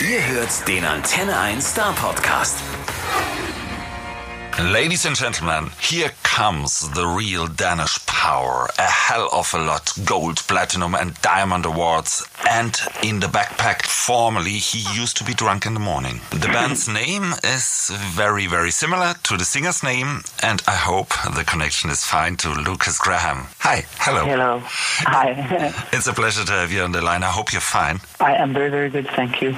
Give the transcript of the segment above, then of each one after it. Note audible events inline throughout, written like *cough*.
Ihr hört den Antenne 1 Star Podcast. Ladies and gentlemen, here comes the real Danish power. A hell of a lot gold, platinum, and diamond awards. And in the backpack, formerly, he used to be drunk in the morning. The *clears throat* band's name is very, very similar to the singer's name, and I hope the connection is fine to Lukas Graham. Hi, hello. Hello. Hi. *laughs* It's a pleasure to have you on the line. I hope you're fine. I am very, very good, thank you.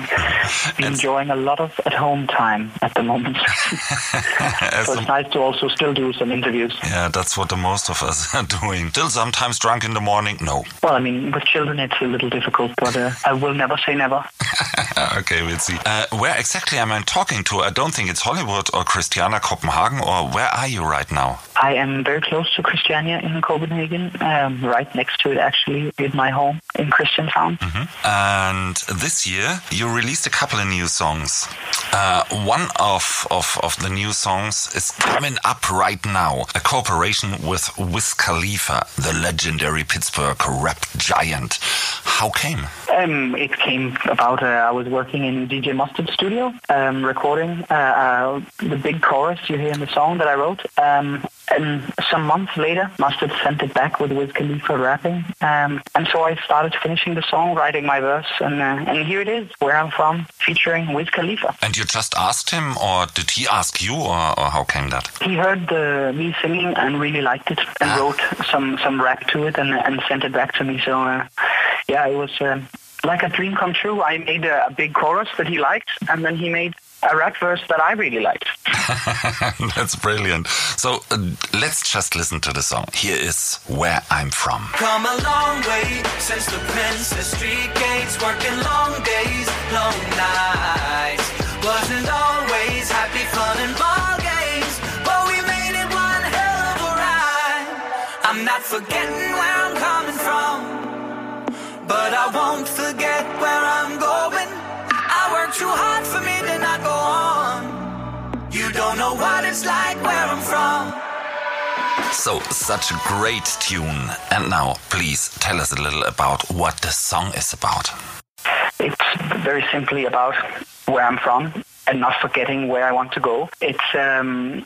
*laughs* Enjoying a lot of at home time at the moment. *laughs* So it's nice to also still do some interviews. yeah, that's what the most of us *laughs* are doing. Still sometimes drunk in the morning? No. Well, I mean, with children it's a little difficult, but uh, I will never say never. *laughs* okay, we'll see. Uh, where exactly am I talking to? I don't think it's Hollywood or Christiania Copenhagen, or where are you right now? I am very close to Christiania in Copenhagen, um, right next to it actually, in my home in Christianshavn. And this year, you released a couple of new songs. Uh, one of, of, of the new songs is coming up right now. A cooperation with Wiz Khalifa, the legendary Pittsburgh rap giant. How came? Um, it came about. Uh, I was working in DJ Mustard's studio, um, recording uh, uh, the big chorus you hear in the song that I wrote. Um, and some months later, Mustard sent it back with Wiz Khalifa rapping, um, and so I started finishing the song, writing my verse, and uh, and here it is, where I'm from, featuring Wiz Khalifa. And you just asked him, or did he ask you, or, or how came that? He heard the, me singing and really liked it, and wrote some some rap to it, and and sent it back to me. So uh, yeah, it was. um like a dream come true. I made a, a big chorus that he liked, and then he made a rap verse that I really liked. *laughs* That's brilliant. So uh, let's just listen to the song. Here is Where I'm From. Come a long way since the princess street gates, working long days, long nights. Wasn't always happy, fun and ball games, but we made it one hell of a ride. I'm not forgetting where I'm coming from, but I won't forget where I'm going. I work too hard for me to not go on. You don't know it's like where I'm from. So, such a great tune. And now, please tell us a little about what the song is about. It's very simply about where I'm from and not forgetting where I want to go. It's um,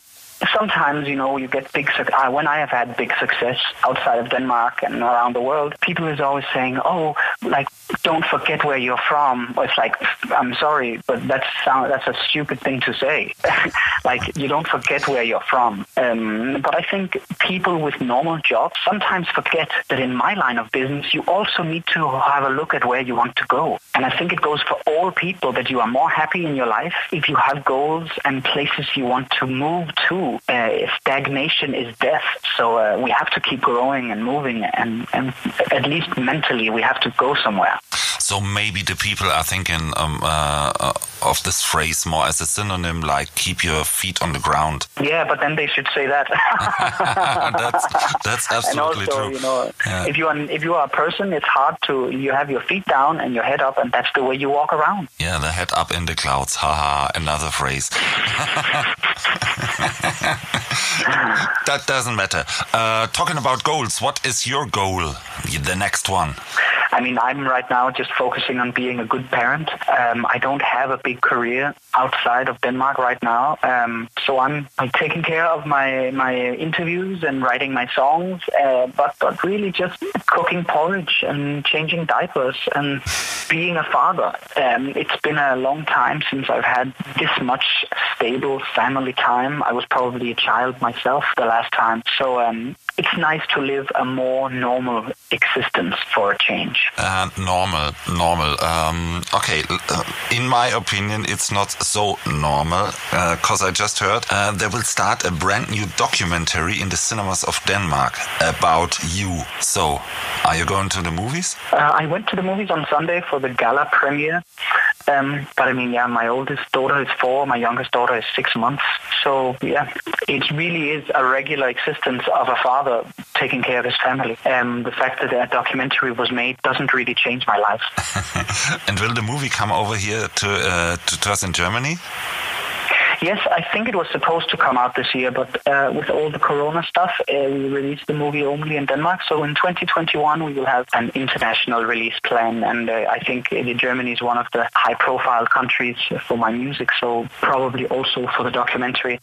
sometimes you know you get big. Uh, when I have had big success outside of Denmark and around the world, people is always saying, "Oh, like don't forget where you're from." It's like I'm sorry, but that's sound, that's a stupid thing to say. *laughs* like you don't forget where you're from. Um, but I think people with normal jobs sometimes forget that in my line of business, you also need to have a look at where you want to go. And I think it goes for all people that you are more happy in your life if you have goals and places you want to move to. Uh, stagnation is death. So uh, we have to keep growing and moving, and, and at least mentally, we have to go somewhere. So, maybe the people are thinking um, uh, of this phrase more as a synonym like keep your feet on the ground. Yeah, but then they should say that. *laughs* that's, that's *laughs* and absolutely also, true. you know, Yeah. if you are if you are a person, it's hard to you have your feet down and your head up, and that's the way you walk around. Yeah, the head up in the clouds. Haha, another phrase. *laughs* that doesn't matter. Uh, talking about goals, what is your goal? The next one. I mean, I'm right now just focusing on being a good parent. Um, I don't have a big career outside of Denmark right now, um, so I'm, I'm taking care of my my interviews and writing my songs, uh, but but really just cooking porridge and changing diapers and being a father. Um, it's been a long time since I've had this much stable family time. I was probably a child myself the last time, so. It's nice to live a more normal existence for a change. Uh, normal, normal. Um, okay, uh, in my opinion, it's not so normal because I just heard uh, they will start a brand new documentary in the cinemas of Denmark about you. So, are you going to the movies? Uh, I went to the movies on Sunday for the gala premiere. Um, but I mean, yeah, my oldest daughter is four, my youngest daughter is six months. So, yeah, it really is a regular existence of a father taking care of his family. Um, the fact that a documentary was made doesn't really change my life. *laughs* and will the movie come over here to, uh, to, to us in Germany? Yes, I think it was supposed to come out this year, but uh, with all the Corona stuff, uh, we released the movie only in Denmark. So in 2021, we will have an international release plan, and uh, I think uh, Germany is one of the high-profile countries for my music. So probably also for the documentary.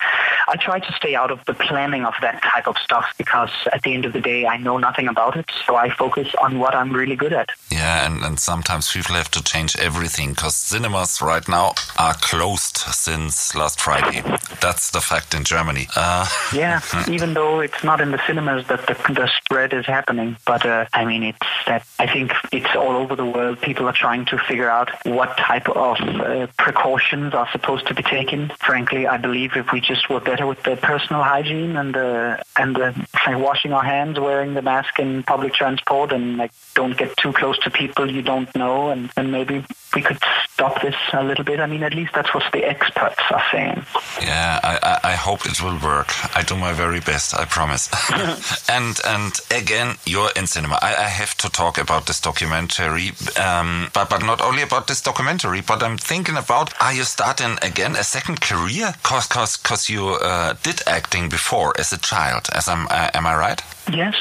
I try to stay out of the planning of that type of stuff because at the end of the day, I know nothing about it. So I focus on what I'm really good at. Yeah, and, and sometimes people have to change everything because cinemas right now are closed since last Friday. That's the fact in Germany. Uh, *laughs* yeah, even though it's not in the cinemas that the, the spread is happening, but uh, I mean, it's that I think it's all over the world. People are trying to figure out what type of uh, precautions are supposed to be taken. Frankly, I believe if we just were better with the personal hygiene and the and the like washing our hands, wearing the mask in public transport, and like don't get too close to people you don't know, and, and maybe we could stop this a little bit. I mean, at least that's what the experts are saying. Yeah, I, I, I hope it will work. I do my very best, I promise. *laughs* and and again, you're in cinema. I, I have to talk about this documentary, um, but but not only about this documentary. But I'm thinking about: Are you starting again a second career? Cause cause cause you uh, did acting before as a child. As I'm, uh, am I right? Yes.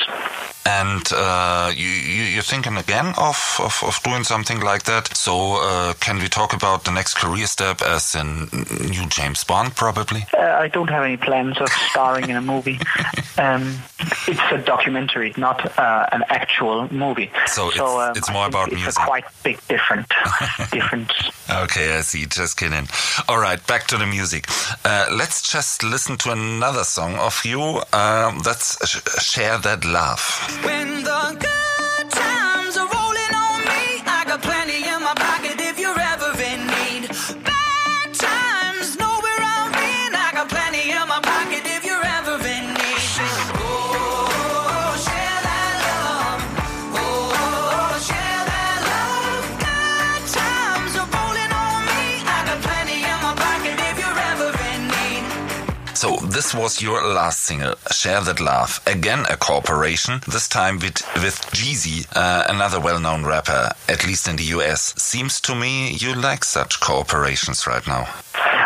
And uh, you, you, are thinking again of, of, of, doing something like that. So, uh, can we talk about the next career step as in new James Bond, probably? Uh, I don't have any plans of starring in a movie. *laughs* Um, it's a documentary, not uh, an actual movie. So, it's, um, it's more about it's music. a quite big different *laughs* difference. Okay, I see. Just kidding. All right, back to the music. Uh, let's just listen to another song of you. Um, that's Share That Love. When the good times this was your last single, Share That Love. Again, a cooperation, this time with, with Jeezy, uh, another well-known rapper, at least in the US. Seems to me you like such cooperations right now.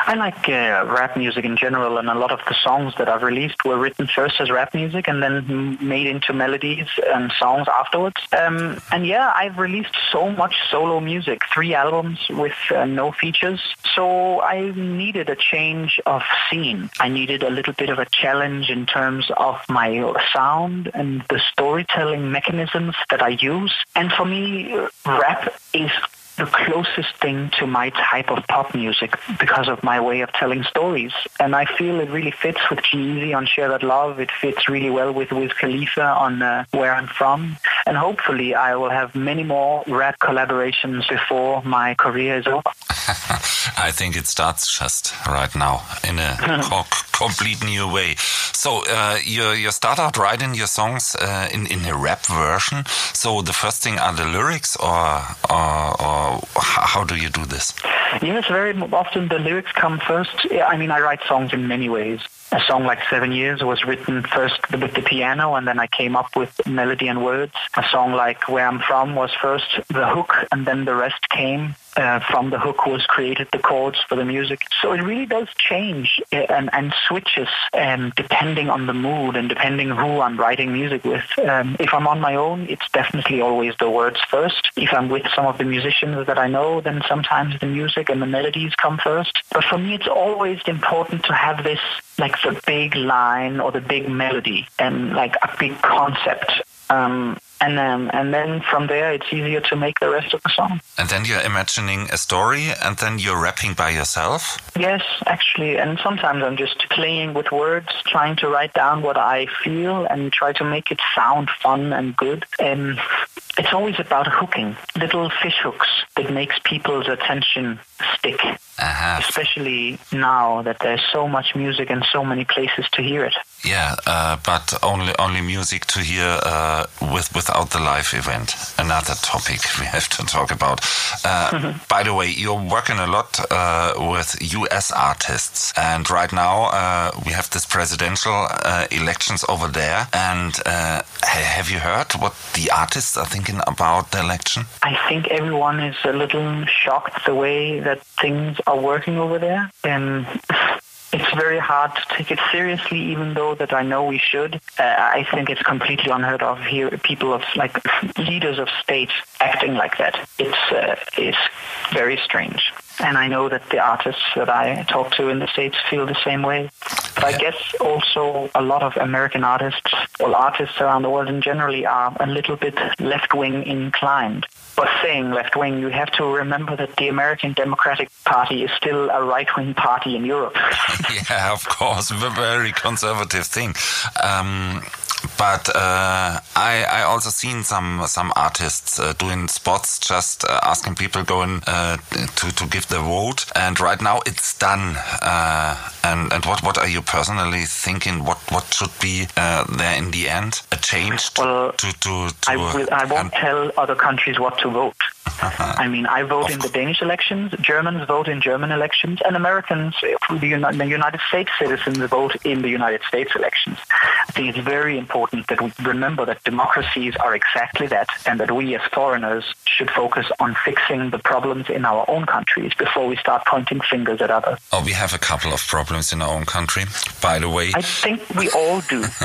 I like uh, rap music in general, and a lot of the songs that I've released were written first as rap music and then made into melodies and songs afterwards. Um, and yeah, I've released so much solo music, three albums with uh, no features. So I needed a change of scene. I needed a little bit of a challenge in terms of my sound and the storytelling mechanisms that I use. And for me, rap is the closest thing to my type of pop music because of my way of telling stories. And I feel it really fits with Jeezy on Share That Love. It fits really well with Wiz Khalifa on uh, Where I'm From. And hopefully I will have many more rap collaborations before my career is over. *laughs* I think it starts just right now in a *laughs* co complete new way. So uh, you you start out writing your songs uh, in in a rap version. So the first thing are the lyrics, or or, or how do you do this? Yes, very often the lyrics come first. I mean, I write songs in many ways. A song like Seven Years was written first with the piano, and then I came up with melody and words. A song like Where I'm From was first the hook, and then the rest came. Uh, from the hook was created the chords for the music. So it really does change uh, and, and switches um, depending on the mood and depending who I'm writing music with. Um, if I'm on my own, it's definitely always the words first. If I'm with some of the musicians that I know, then sometimes the music and the melodies come first. But for me, it's always important to have this, like the big line or the big melody and like a big concept. Um, and um, and then from there it's easier to make the rest of the song. And then you're imagining a story, and then you're rapping by yourself. Yes, actually, and sometimes I'm just playing with words, trying to write down what I feel and try to make it sound fun and good. And it's always about hooking, little fish hooks that makes people's attention stick. Uh-huh. Especially now that there's so much music and so many places to hear it. Yeah, uh, but only only music to hear uh, with without the live event. Another topic *laughs* we have to talk about. Uh, *laughs* by the way, you're working a lot uh, with U.S. artists, and right now uh, we have this presidential uh, elections over there. And have you heard what the artists are thinking about the election? I think everyone is a little shocked the way that things are working over there, and *laughs* it's very hard to take it seriously, even though that I know we should. Uh, I think it's completely unheard of here. People of like *laughs* leaders of states acting like that. It's uh, it's very strange. And I know that the artists that I talk to in the States feel the same way. But I guess also a lot of American artists, or artists around the world in generally, are a little bit left wing inclined. But saying left wing, you have to remember that the American Democratic Party is still a right wing party in Europe. *laughs* yeah, of course, a very conservative thing. Um, but uh, I, I also seen some some artists uh, doing spots, just uh, asking people going uh, to to give their vote. And right now it's done. Uh, and and what what are you personally thinking? What what should be uh, there in the end? A change to Well, to, to, to I, will, I won't tell other countries what to vote. I mean, I vote in the Danish elections, Germans vote in German elections, and Americans, uh, the the United States citizens, vote in the United States elections. I think it's very important that we remember that democracies are exactly that, and that we as foreigners should focus on fixing the problems in our own countries before we start pointing fingers at others. Oh, we have a couple of problems in our own country, by the way. I think we all do. *laughs*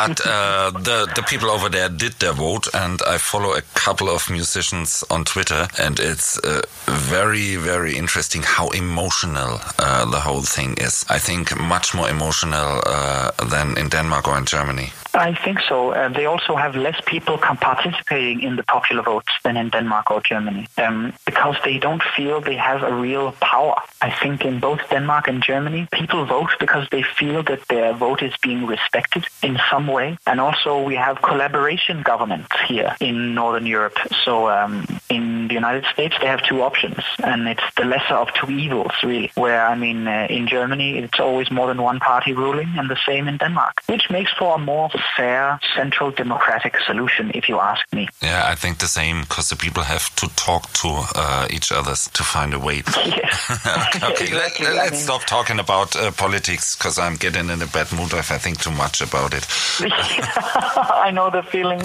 but uh, the the people over there did their vote, and I follow a couple of musicians on Twitter, and it's uh, very very interesting how emotional uh, the whole thing is. I think much more emotional uh, than in Denmark or in Germany. I think so. Uh, they also have less people participating in the popular votes than in Denmark or Germany um, because they don't feel they have a real power. I think in both Denmark and Germany, people vote because they feel that their vote is being respected in some way. And also, we have collaboration governments here in Northern Europe. So um, in the United States, they have two options, and it's the lesser of two evils, really. Where, I mean, uh, in Germany, it's always more than one party ruling, and the same in Denmark, which makes for a more fair, central democratic solution, if you ask me. Yeah, I think the same because the people have to talk to uh, each other to find a way. *laughs* Yes. *laughs* okay, let, Exactly. I us mean- stop talking about uh, politics because I'm getting in a bad mood if I think too much about it. *laughs* I know the feeling.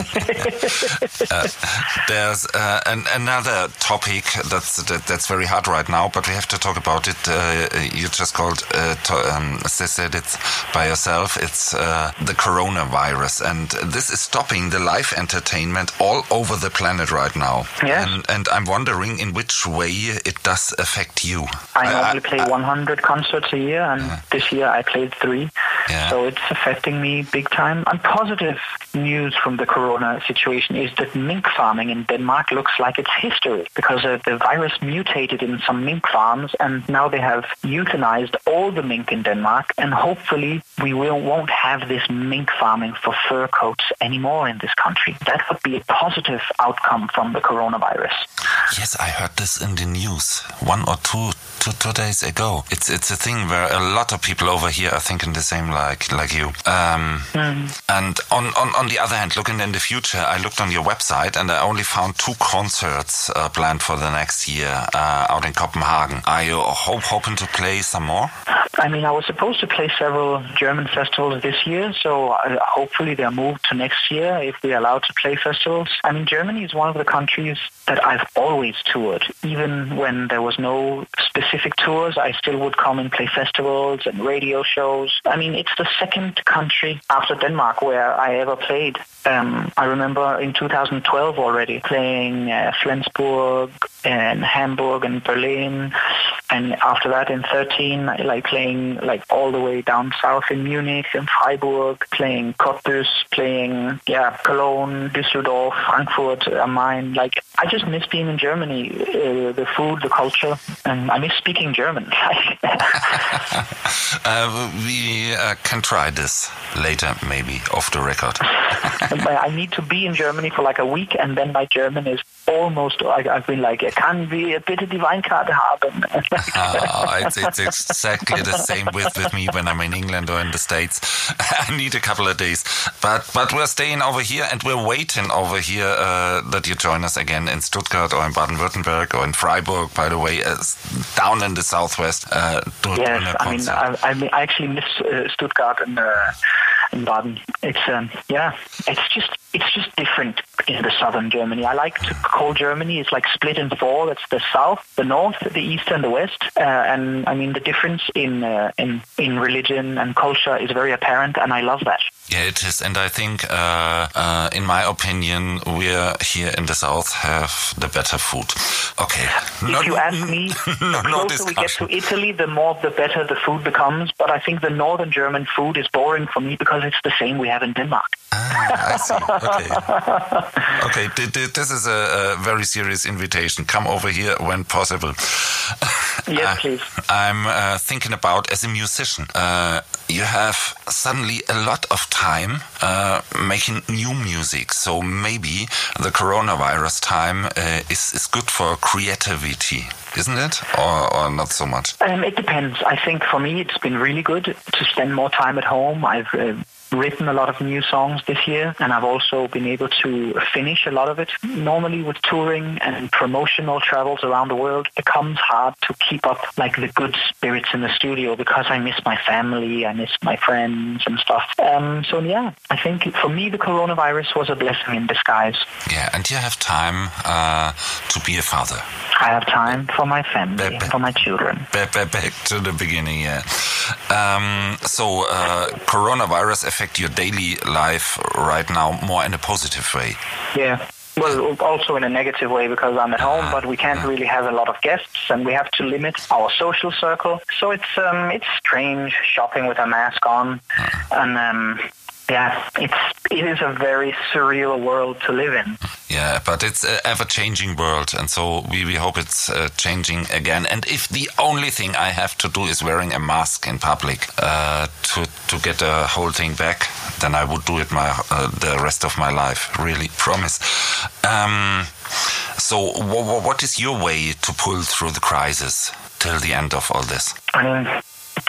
There's uh, an, another topic that's that, that's very hard right now, but we have to talk about it. Uh, you just called uh, to, um, said it by yourself. It's uh, the coronavirus, and this is stopping the live entertainment all over the planet right now. Yes. And, and I'm wondering in which way it does affect you. I normally play 100 concerts a year, and this year I played three. Yeah. So it's affecting me big time. And positive news from the corona situation is that mink farming in Denmark looks like it's history because uh, the virus mutated in some mink farms, and now they have euthanized all the mink in Denmark. And hopefully, we will won't have this mink farming for fur coats anymore in this country. That would be a positive outcome from the coronavirus. Yes, I heard this in the news one or two, two, two days ago. It's it's a thing where a lot of people over here are thinking the same like like you. Um, And on, on on the other hand, looking in the future, I looked on your website and I only found two concerts uh, planned for the next year uh, out in Copenhagen. Are you hope, hoping to play some more? I mean, I was supposed to play several German festivals this year, so uh, hopefully they're moved to next year if we're allowed to play festivals. I mean, Germany is one of the countries that I've always toured. Even when there was no specific tours, I still would come and play festivals and radio shows. I mean, it's the second country after Denmark where I ever played. Um, I remember in 2012 already playing uh, Flensburg and Hamburg and Berlin, and after that in 13, like playing like all the way down south in Munich and Freiburg, playing Cottbus, playing yeah Cologne, Düsseldorf, Frankfurt, am Main. Like I just miss being in Germany, uh, the food, the culture, and I miss speaking German. *laughs* Uh, we uh, can try this later, maybe off the record. *laughs* I need to be in Germany for like a week, and then my German is almost. I, I've been like, kann wir bitte die Weinkarte haben? *laughs* Uh, *laughs* it's, it's exactly the same with, with me when I'm in England or in the States. *laughs* I need a couple of days. But but we're staying over here and we're waiting over here uh, that you join us again in Stuttgart or in Baden-Württemberg or in Freiburg, by the way, uh, down in the southwest. Uh, Yes, I mean. I, I, mean, I actually miss uh, Stuttgart and uh, in Baden. It's um, yeah, it's just it's just different in the southern Germany. I like to call Germany is like split in four. It's the south, the north, the east, and the west. Uh, and I mean the difference in uh, in in religion and culture is very apparent, and I love that. Yeah, it is, and I think, uh, uh, in my opinion, we here in the south have the better food. Okay. If you ask me, *laughs* no, the closer we get to Italy, the more the better the food becomes. But I think the northern German food is boring for me because it's the same we have in Denmark. Ah, I see. Okay. *laughs* Okay. th- th- This is a, a very serious invitation. Come over here when possible. *laughs* Yes, Uh, please. I'm uh, thinking about as a musician. Uh, you have suddenly a lot of time uh, making new music. So maybe the coronavirus time uh, is, is good for creativity, isn't it? Or, or not so much? Um, it depends. I think for me, it's been really good to spend more time at home. I've uh, written a lot of new songs this year, and I've also been able to finish a lot of it. Normally, with touring and promotional travels around the world, it becomes hard to keep up like the good spirits in the studio because I miss my family, I miss my friends and stuff. Um, so yeah, I think for me, the coronavirus was a blessing in disguise. Yeah, and you have time uh, to be a father. I have time for my family, Be- be- for my children. Back, back, back to the beginning, yeah. Um, so, uh, coronavirus affect your daily life right now more in a positive way. Yeah. Well, also in a negative way because I'm at home, but we can't really have a lot of guests, and we have to limit our social circle. So it's um, it's strange shopping with a mask on, and um, yeah, it's it is a very surreal world to live in. Yeah, but it's an ever-changing world, and so we, we hope it's uh, changing again. And if the only thing I have to do is wearing a mask in public uh, to to get the whole thing back, then I would do it my uh, the rest of my life. Really, promise. Um, so, wh- wh- what is your way to pull through the crisis till the end of all this? I mean,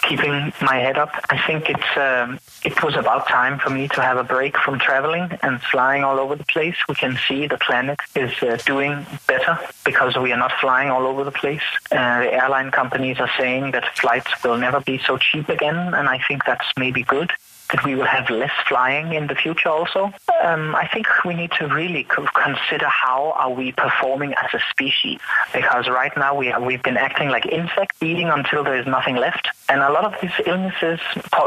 keeping my head up. I think it's um, it was about time for me to have a break from traveling and flying all over the place. We can see the planet is uh, doing better because we are not flying all over the place. Uh, the airline companies are saying that flights will never be so cheap again, and I think that's maybe good. That we will have less flying in the future also. Um, I think we need to really consider how are we performing as a species because right now we are, we've been acting like insects, eating until there is nothing left. And a lot of these illnesses,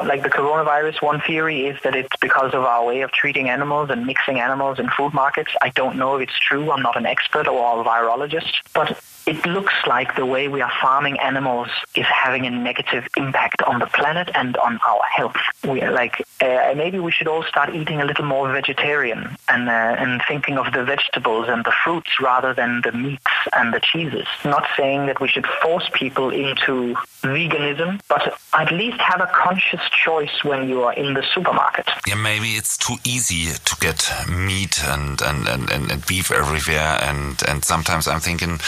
like the coronavirus, one theory is that it's because of our way of treating animals and mixing animals in food markets. I don't know if it's true. I'm not an expert or a virologist, but it looks like the way we are farming animals is having a negative impact on the planet and on our health. We are like uh, maybe we should all start eating a little more vegetarian and uh, and thinking of the vegetables and the fruits rather than the meats and the cheeses. Not saying that we should force people into veganism, but at least have a conscious choice when you are in the supermarket. Yeah, maybe it's too easy to get meat and, and, and, and, and beef everywhere. And, and sometimes I'm thinking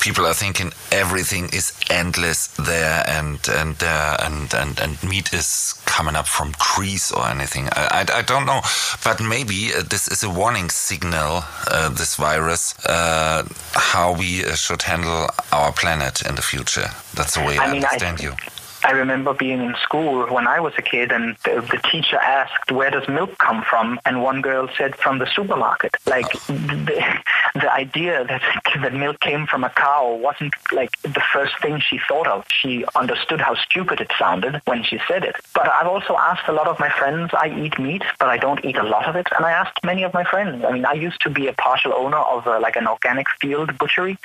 people are thinking everything is endless there and and uh, and, and and meat is coming up from trees or anything. I, I, I don't know, but maybe uh, this is a warning signal. Uh, this virus, uh, how we uh, should handle our planet in the future. That's the way I, I mean, I- understand you. I remember being in school when I was a kid, and the, the teacher asked, "Where does milk come from?" And one girl said, "From the supermarket." Like *laughs* the, the idea that *laughs* that milk came from a cow wasn't like the first thing she thought of. She understood how stupid it sounded when she said it. But I've also asked a lot of my friends. I eat meat, but I don't eat a lot of it. And I asked many of my friends. I mean, I used to be a partial owner of uh, like an organic field butchery.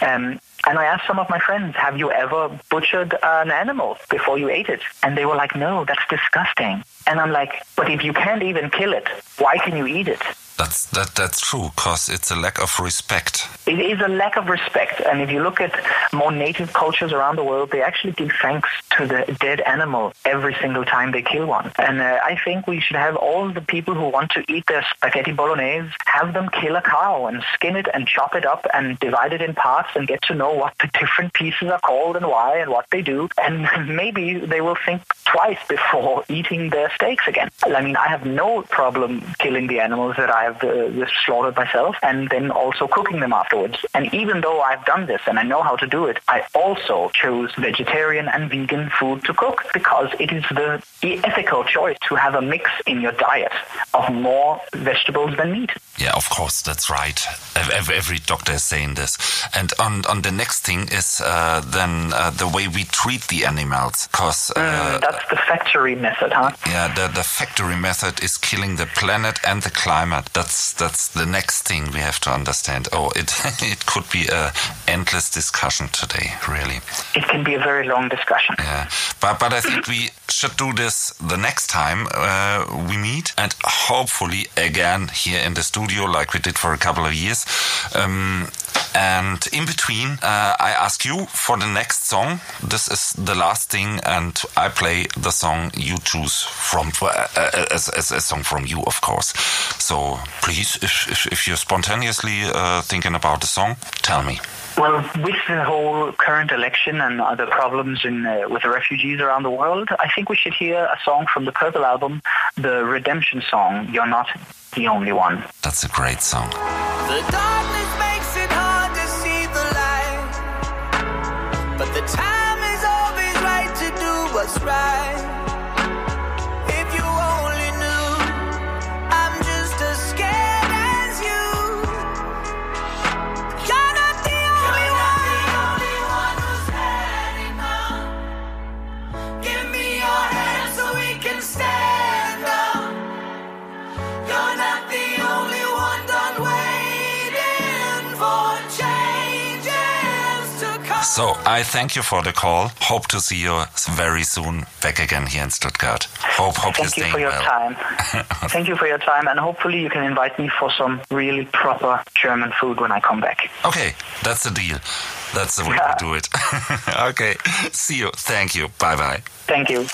Um, and I asked some of my friends, have you ever butchered an animal before you ate it? And they were like, no, that's disgusting. And I'm like, but if you can't even kill it, why can you eat it? That's that that's true, cause it's a lack of respect. It is a lack of respect. And if you look at more native cultures around the world, they actually give thanks to the dead animal every single time they kill one. And uh, I think we should have all the people who want to eat their spaghetti bolognese, have them kill a cow and skin it and chop it up and divide it in parts and get to know what the different pieces are called and why and what they do. And *laughs* maybe they will think twice before *laughs* eating their steaks again. I mean, I have no problem killing the animals that I have uh, slaughtered myself and then also cooking them afterwards. And even though I've done this and I know how to do it, I also chose vegetarian and vegan food to cook because it is the ethical choice to have a mix in your diet of more vegetables than meat. Yeah, of course, that's right. Every, every doctor is saying this. And on, on the next thing is uh, then uh, the way we treat the animals. Because uh, mm, that's the factory method, huh? Yeah, the, the factory method is killing the planet and the climate. That's that's the next thing we have to understand. Oh, it *laughs* it could be a endless discussion today, really. It can be a very long discussion. Yeah, but but I think we should do this the next time uh, we meet, and hopefully again here in the studio, like we did for a couple of years. Um, and in between, uh, I ask you for the next song. This is the last thing, and I play the song you choose from uh, uh, as, as a song from you, of course. So please, if, if, if you're spontaneously uh, thinking about the song, tell me. Well, with the whole current election and other problems in, uh, with the refugees around the world, I think we should hear a song from the Purple album, the Redemption song, You're Not the Only One. That's a great song. The darkness makes it hard to see the light, but the time is always right to do what's right. So I thank you for the call. Hope to see you very soon back again here in Stuttgart. Hope hope Thank you're you for your well. time. *laughs* Thank you for your time, and hopefully you can invite me for some really proper German food when I come back. Okay, that's the deal. That's the way Yeah. to do it. *laughs* okay, see you. Thank you. Bye bye. Thank you.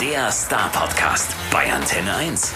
Der Star Podcast bei Antenne 1.